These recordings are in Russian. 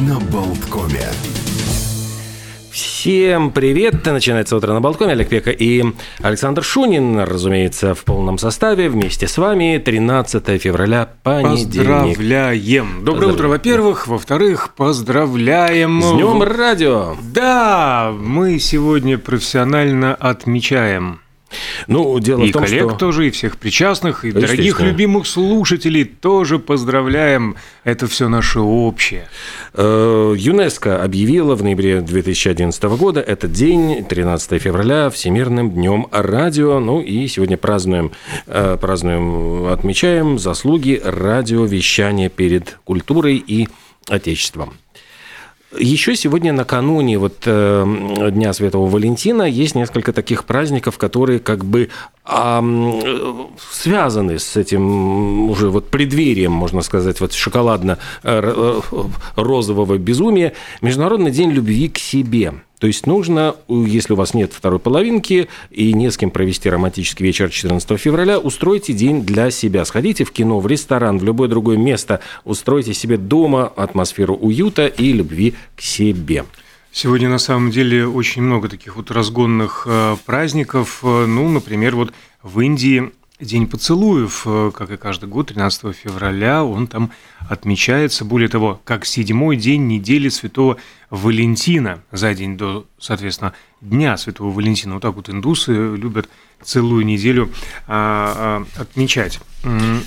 на Болткоме. Всем привет! Начинается утро на Болткоме. Олег Пека и Александр Шунин, разумеется, в полном составе. Вместе с вами 13 февраля, понедельник. Поздравляем! Доброе утро, во-первых. Во-вторых, поздравляем! С Днем Радио! Да, мы сегодня профессионально отмечаем ну, дело и в том, коллег что... тоже, и всех причастных, и дорогих любимых слушателей тоже поздравляем. Это все наше общее. Э, ЮНЕСКО объявила в ноябре 2011 года этот день, 13 февраля, Всемирным днем радио. Ну и сегодня празднуем, э, празднуем, отмечаем заслуги радиовещания перед культурой и Отечеством. Еще сегодня накануне вот, э, Дня Святого Валентина есть несколько таких праздников, которые как бы э, связаны с этим уже вот преддверием, можно сказать, вот шоколадно-розового безумия. Международный день любви к себе. То есть нужно, если у вас нет второй половинки и не с кем провести романтический вечер 14 февраля, устройте день для себя. Сходите в кино, в ресторан, в любое другое место, устройте себе дома атмосферу уюта и любви к себе. Сегодня на самом деле очень много таких вот разгонных э, праздников. Э, ну, например, вот в Индии День поцелуев, э, как и каждый год, 13 февраля, он там отмечается, более того, как седьмой день недели Святого Валентина, за день до, соответственно, Дня Святого Валентина. Вот так вот индусы любят целую неделю а, а, отмечать.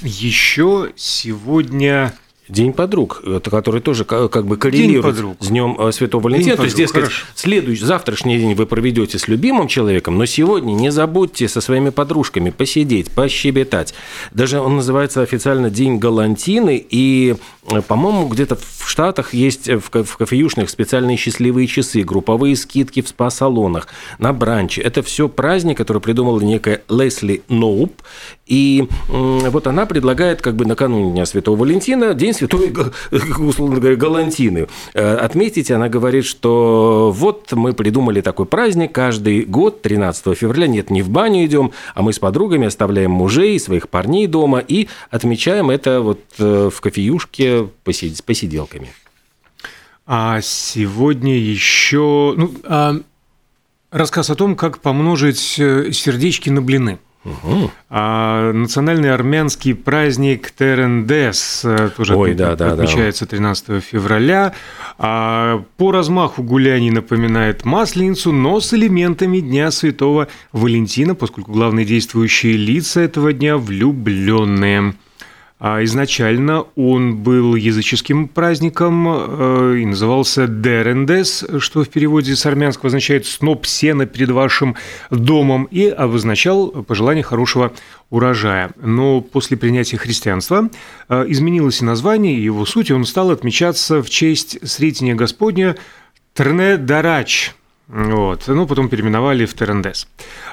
Еще сегодня День подруг, который тоже как бы коррелирует с Днем э, Святого Валентина. День То есть, дескать, следующий, завтрашний день вы проведете с любимым человеком, но сегодня не забудьте со своими подружками посидеть, пощебетать. Даже он называется официально День Галантины, и, э, по-моему, где-то в Штатах есть в кофеюшных специальные счастливые часы, групповые скидки в спа-салонах, на бранче. Это все праздник, который придумала некая Лесли Ноуп, и вот она предлагает как бы накануне Дня Святого Валентина День Святой, условно говоря, Галантины. Э, отметить, она говорит, что вот мы придумали такой праздник каждый год, 13 февраля, нет, не в баню идем, а мы с подругами оставляем мужей, своих парней дома и отмечаем это вот э, в кофеюшке с посиделками. А сегодня еще ну, а рассказ о том, как помножить э, сердечки на блины. Угу. А национальный армянский праздник Терендес э, тоже Ой, да, да, отмечается 13 февраля. А по размаху гуляний напоминает Масленицу, но с элементами Дня Святого Валентина, поскольку главные действующие лица этого дня влюбленные. А изначально он был языческим праздником э, и назывался Дерендес, что в переводе с армянского означает «сноп сена перед вашим домом» и обозначал пожелание хорошего урожая. Но после принятия христианства э, изменилось и название, и его суть, и он стал отмечаться в честь Сретения Господня Трне-Дарач – вот. Ну, потом переименовали в Терендес.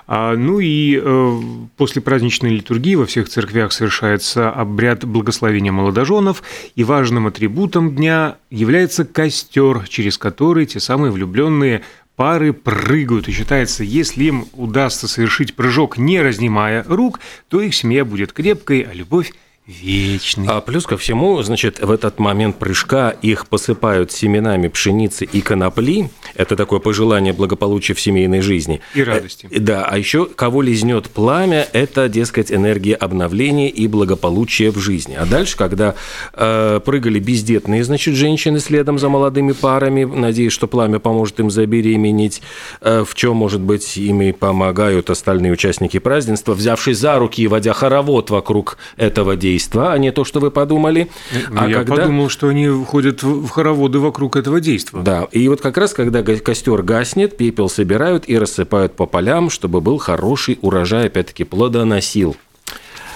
А, ну и э, после праздничной литургии во всех церквях совершается обряд благословения молодоженов, и важным атрибутом дня является костер, через который те самые влюбленные пары прыгают. И считается, если им удастся совершить прыжок, не разнимая рук, то их семья будет крепкой, а любовь вечный. А плюс ко всему, значит, в этот момент прыжка их посыпают семенами пшеницы и конопли. Это такое пожелание благополучия в семейной жизни. И радости. Э, да, а еще кого лизнет пламя, это, дескать, энергия обновления и благополучия в жизни. А дальше, когда э, прыгали бездетные, значит, женщины следом за молодыми парами, надеясь, что пламя поможет им забеременеть, э, в чем, может быть, ими помогают остальные участники празднества, взявшись за руки и водя хоровод вокруг этого действия действа, а не то, что вы подумали. Ну, а я когда... подумал, что они ходят в хороводы вокруг этого действа. Да, и вот как раз, когда костер гаснет, пепел собирают и рассыпают по полям, чтобы был хороший урожай, опять-таки, плодоносил.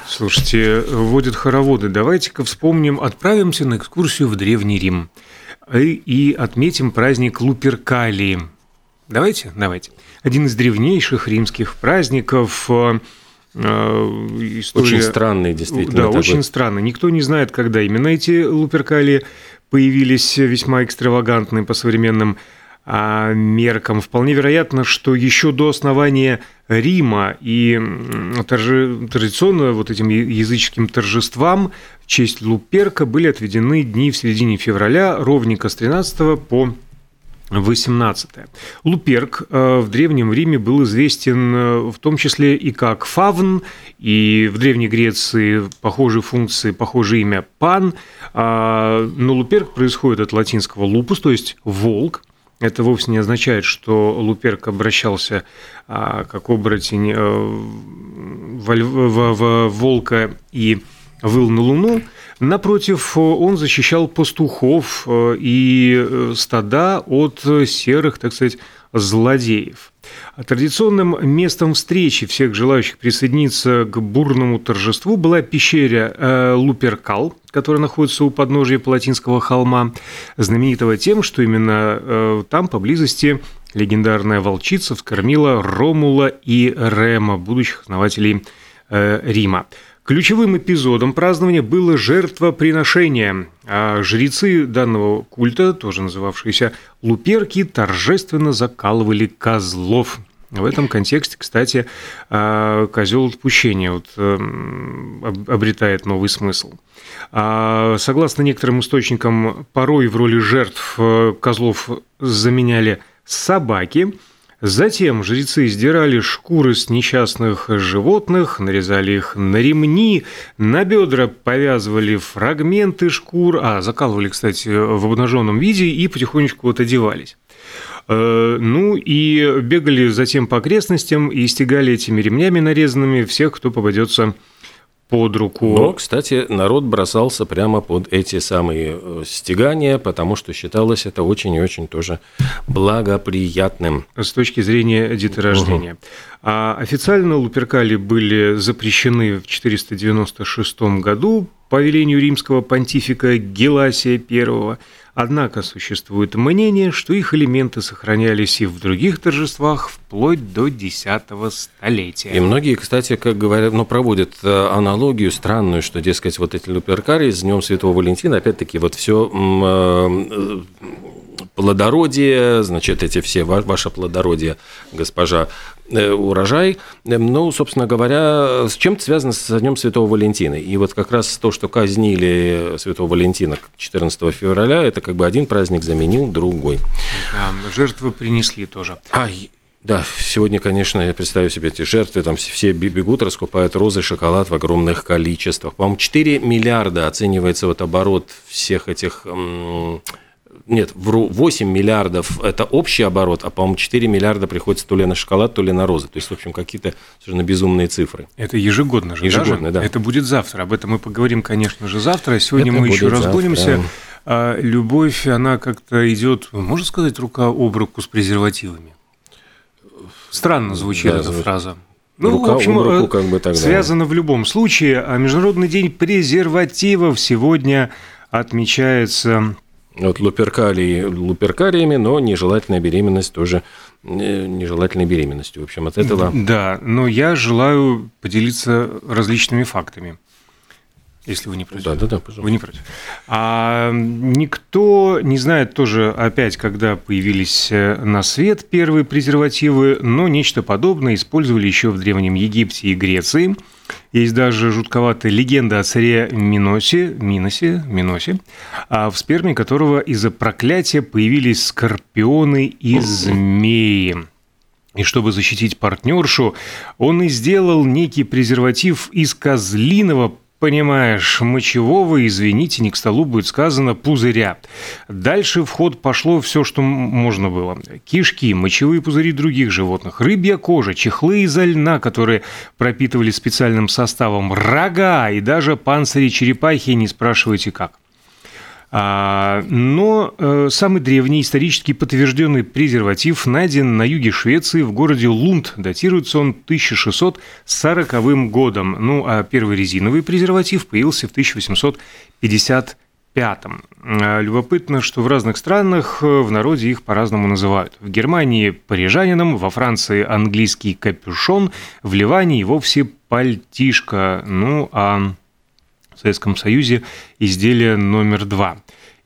Слушайте, вводят хороводы. Давайте-ка вспомним, отправимся на экскурсию в Древний Рим и, и отметим праздник Луперкалии. Давайте, давайте. Один из древнейших римских праздников э, Э, история... Очень странный, действительно. Да, такой. очень странный. Никто не знает, когда именно эти луперкали появились весьма экстравагантные по современным а, меркам. Вполне вероятно, что еще до основания Рима и традиционно вот этим языческим торжествам в честь Луперка были отведены дни в середине февраля, ровненько с 13 по 18. Луперк э, в Древнем Риме был известен э, в том числе и как фавн, и в Древней Греции похожие функции, похожее имя пан, а, но Луперк происходит от латинского лупус, то есть волк, это вовсе не означает, что Луперк обращался а, как оборотень в, в волка и выл на луну. Напротив, он защищал пастухов э, и стада от серых, так сказать, злодеев. Традиционным местом встречи всех желающих присоединиться к бурному торжеству была пещера э, Луперкал, которая находится у подножия Палатинского холма, знаменитого тем, что именно э, там поблизости легендарная волчица вскормила Ромула и Рема, будущих основателей э, Рима. Ключевым эпизодом празднования было жертвоприношение, а жрецы данного культа, тоже называвшиеся луперки, торжественно закалывали козлов. В этом контексте, кстати, а, козел отпущения вот, эм, обретает новый смысл. А, согласно некоторым источникам, порой в роли жертв э, козлов заменяли собаки – Затем жрецы сдирали шкуры с несчастных животных, нарезали их на ремни, на бедра повязывали фрагменты шкур, а закалывали, кстати, в обнаженном виде и потихонечку вот одевались. Э, ну и бегали затем по окрестностям и стегали этими ремнями нарезанными всех, кто попадется под руку. Но, кстати, народ бросался прямо под эти самые э, стегания, потому что считалось это очень и очень тоже благоприятным. С точки зрения деторождения. Угу. А официально луперкали были запрещены в 496 году по велению римского понтифика Геласия I Однако существует мнение, что их элементы сохранялись и в других торжествах вплоть до X столетия. И многие, кстати, как говорят, ну, проводят э, аналогию странную, что, дескать, вот эти люперкари с Днем Святого Валентина, опять-таки, вот все э, плодородие, значит, эти все, ваше плодородие, госпожа, э, урожай. Ну, собственно говоря, с чем-то связано с Днем Святого Валентина. И вот как раз то, что казнили Святого Валентина 14 февраля, это как бы один праздник заменил другой. Да, жертвы принесли тоже. А, да, сегодня, конечно, я представляю себе эти жертвы, там все бегут, раскупают розы, шоколад в огромных количествах. По-моему, 4 миллиарда оценивается вот оборот всех этих нет, вру, 8 миллиардов – это общий оборот, а, по-моему, 4 миллиарда приходится то ли на шоколад, то ли на розы. То есть, в общем, какие-то совершенно безумные цифры. Это ежегодно же, Ежегодно, да. Это будет завтра. Об этом мы поговорим, конечно же, завтра. Сегодня Это мы еще разгонимся. А любовь, она как-то идет, можно сказать, рука об руку с презервативами. Странно звучит да, эта звучит. фраза. Ну, рука в общем, руку, э, как бы тогда. связано в любом случае. А Международный день презервативов сегодня отмечается вот луперкалии луперкариями, но нежелательная беременность тоже э, нежелательной беременностью. В общем, от этого... Да, но я желаю поделиться различными фактами. Если вы не против. Да, да, да, пожалуйста. Вы не против. А никто не знает тоже опять, когда появились э, на свет первые презервативы, но нечто подобное использовали еще в Древнем Египте и Греции – есть даже жутковатая легенда о царе Миносе, Миносе, Миносе, а в сперме которого из-за проклятия появились скорпионы и змеи. И чтобы защитить партнершу, он и сделал некий презерватив из козлиного понимаешь, мочевого, извините, не к столу будет сказано, пузыря. Дальше в ход пошло все, что можно было. Кишки, мочевые пузыри других животных, рыбья кожа, чехлы из льна, которые пропитывали специальным составом, рога и даже панцири черепахи, не спрашивайте как. А, но э, самый древний исторически подтвержденный презерватив найден на юге Швеции в городе Лунд. Датируется он 1640 годом. Ну, а первый резиновый презерватив появился в 1855 а, Любопытно, что в разных странах э, в народе их по-разному называют. В Германии – парижанином, во Франции – английский капюшон, в Ливане и вовсе пальтишка. Ну, а в Советском Союзе изделие номер два.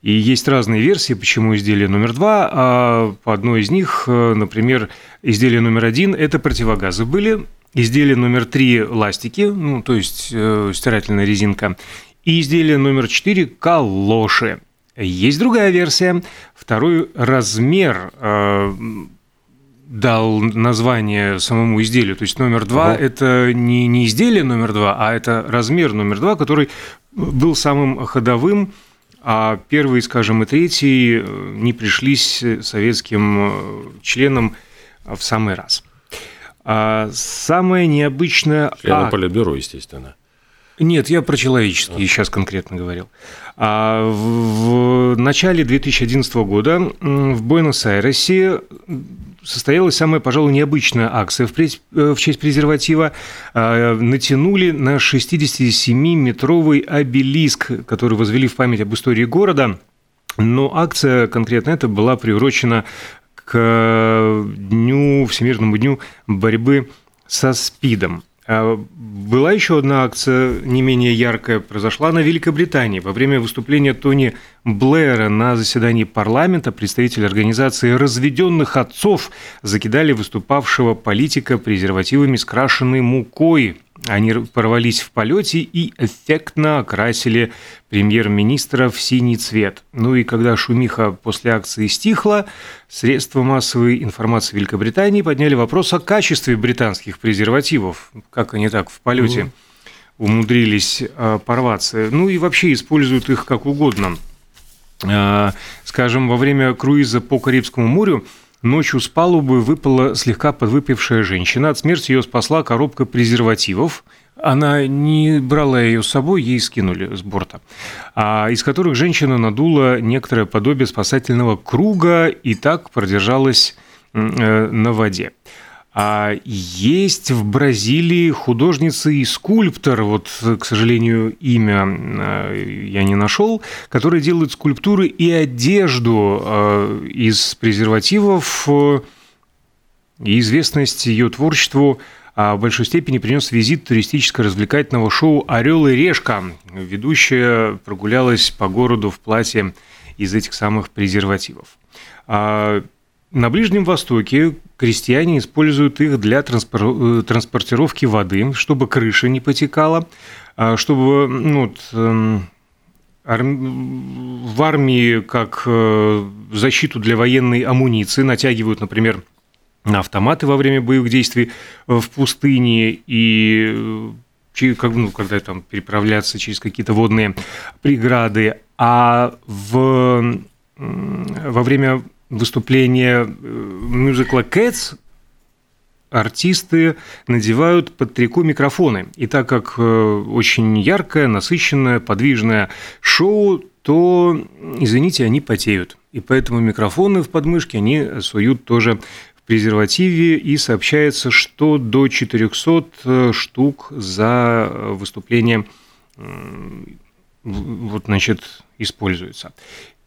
И есть разные версии, почему изделие номер два. А по одной из них, э, например, изделие номер один – это противогазы были, изделие номер три – ластики, ну, то есть э, стирательная резинка, и изделие номер четыре – калоши. Есть другая версия. Второй размер э, дал название самому изделию. То есть номер два ага. это не, не изделие номер два, а это размер номер два, который был самым ходовым, а первый, скажем, и третий э, не пришлись советским э, членам в самый раз. А самое необычное... Членам а... Политбюро, естественно. Нет, я про человеческие а. сейчас конкретно говорил. А в, в начале 2011 года в Буэнос-Айресе состоялась самая, пожалуй, необычная акция в, в честь презерватива. А, натянули на 67-метровый обелиск, который возвели в память об истории города. Но акция конкретно эта была приурочена к дню, Всемирному дню борьбы со СПИДом. А, была еще одна акция, не менее яркая, произошла на Великобритании. Во время выступления Тони Блэра на заседании парламента представители организации разведенных отцов закидали выступавшего политика презервативами, скрашенной мукой. Они порвались в полете и эффектно окрасили премьер-министра в синий цвет. Ну и когда шумиха после акции стихла, средства массовой информации Великобритании подняли вопрос о качестве британских презервативов. Как они так в полете умудрились а, порваться. Ну и вообще используют их как угодно. А, скажем, во время круиза по Карибскому морю Ночью с палубы выпала слегка подвыпившая женщина. От смерти ее спасла коробка презервативов. Она не брала ее с собой, ей скинули с борта. А из которых женщина надула некоторое подобие спасательного круга и так продержалась э, на воде. А есть в Бразилии художница и скульптор, вот, к сожалению, имя э, я не нашел, который делает скульптуры и одежду э, из презервативов. И известность ее творчеству а в большой степени принес визит туристическо-развлекательного шоу «Орел и решка». Ведущая прогулялась по городу в платье из этих самых презервативов. На Ближнем Востоке крестьяне используют их для э, транспортировки воды, чтобы крыша не потекала, а чтобы ну, эм, в армии как э, защиту для военной амуниции натягивают, например, на автоматы во время боевых действий в пустыне и э, ну, когда там переправляться через какие-то водные преграды, а в, во время выступления э, мюзикла «Кэтс» артисты надевают под трико микрофоны. И так как э, очень яркое, насыщенное, подвижное шоу, то, извините, они потеют. И поэтому микрофоны в подмышке они суют тоже в презервативе, и сообщается, что до 400 э, штук за выступление вот, значит, используется.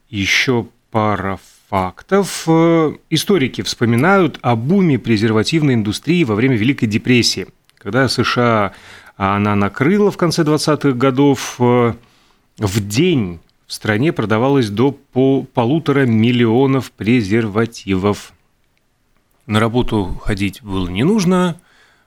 Еще пара фактов. Э, историки вспоминают о буме презервативной индустрии во время Великой депрессии, когда США она накрыла в конце 20-х годов. Э, в день в стране продавалось до полутора миллионов презервативов. На работу ходить было не нужно,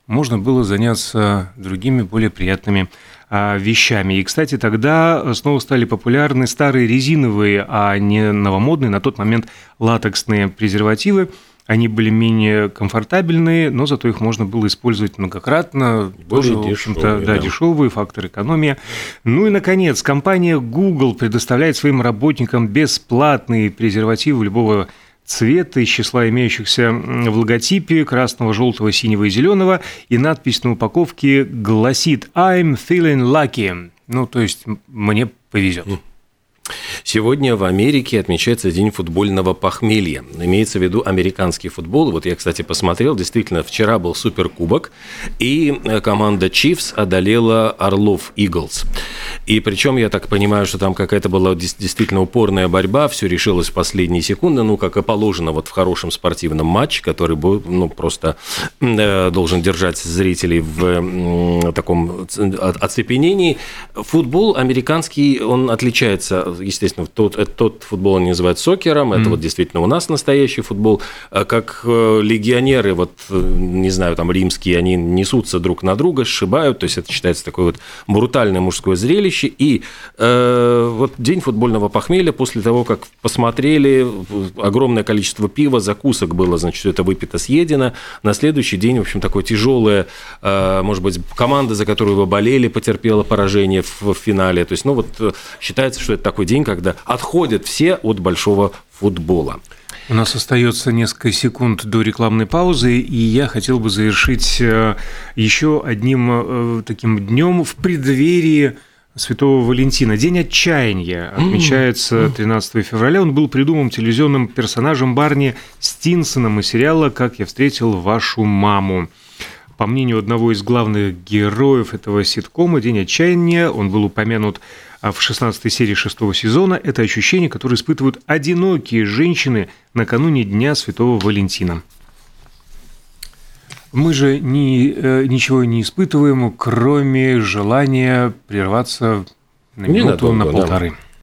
можно было заняться другими более приятными а, вещами. И, кстати, тогда снова стали популярны старые резиновые, а не новомодные на тот момент латексные презервативы. Они были менее комфортабельные, но зато их можно было использовать многократно. Более тоже, общем-то, да, да, дешевые, фактор экономии. Ну и, наконец, компания Google предоставляет своим работникам бесплатные презервативы любого цвета из числа имеющихся в логотипе красного, желтого, синего и зеленого, и надпись на упаковке гласит «I'm feeling lucky». Ну, то есть, мне повезет. Сегодня в Америке отмечается День футбольного похмелья. Имеется в виду американский футбол. Вот я, кстати, посмотрел, действительно, вчера был суперкубок, и э, команда Chiefs одолела Орлов Eagles. И причем, я так понимаю, что там какая-то была действительно упорная борьба, все решилось в последние секунды, ну, как и положено вот в хорошем спортивном матче, который ну, просто э, должен держать зрителей в таком оцепенении. Футбол американский, он отличается, естественно, тот, тот футбол они называют сокером, это mm. вот действительно у нас настоящий футбол. А как э, легионеры, вот, э, не знаю, там, римские, они несутся друг на друга, сшибают, то есть это считается такое вот брутальное мужское зрелище. И э, вот день футбольного похмелья после того, как посмотрели, огромное количество пива, закусок было, значит, это выпито, съедено. На следующий день, в общем, такое тяжелое, э, может быть, команда, за которую вы болели, потерпела поражение в, в финале. То есть, ну вот э, считается, что это такой день, когда отходят все от большого футбола. У нас остается несколько секунд до рекламной паузы, и я хотел бы завершить э, еще одним таким днем в преддверии Святого Валентина. День отчаяния отмечается 13 февраля. Он был придуман телевизионным персонажем Барни Стинсоном из сериала «Как я встретил вашу маму». По мнению одного из главных героев этого ситкома, День отчаяния, он был упомянут в 16 серии шестого сезона, это ощущение, которое испытывают одинокие женщины накануне Дня Святого Валентина. Мы же ни, э, ничего не испытываем, кроме желания прерваться на минуту, Ненадолго, на полторы. Да.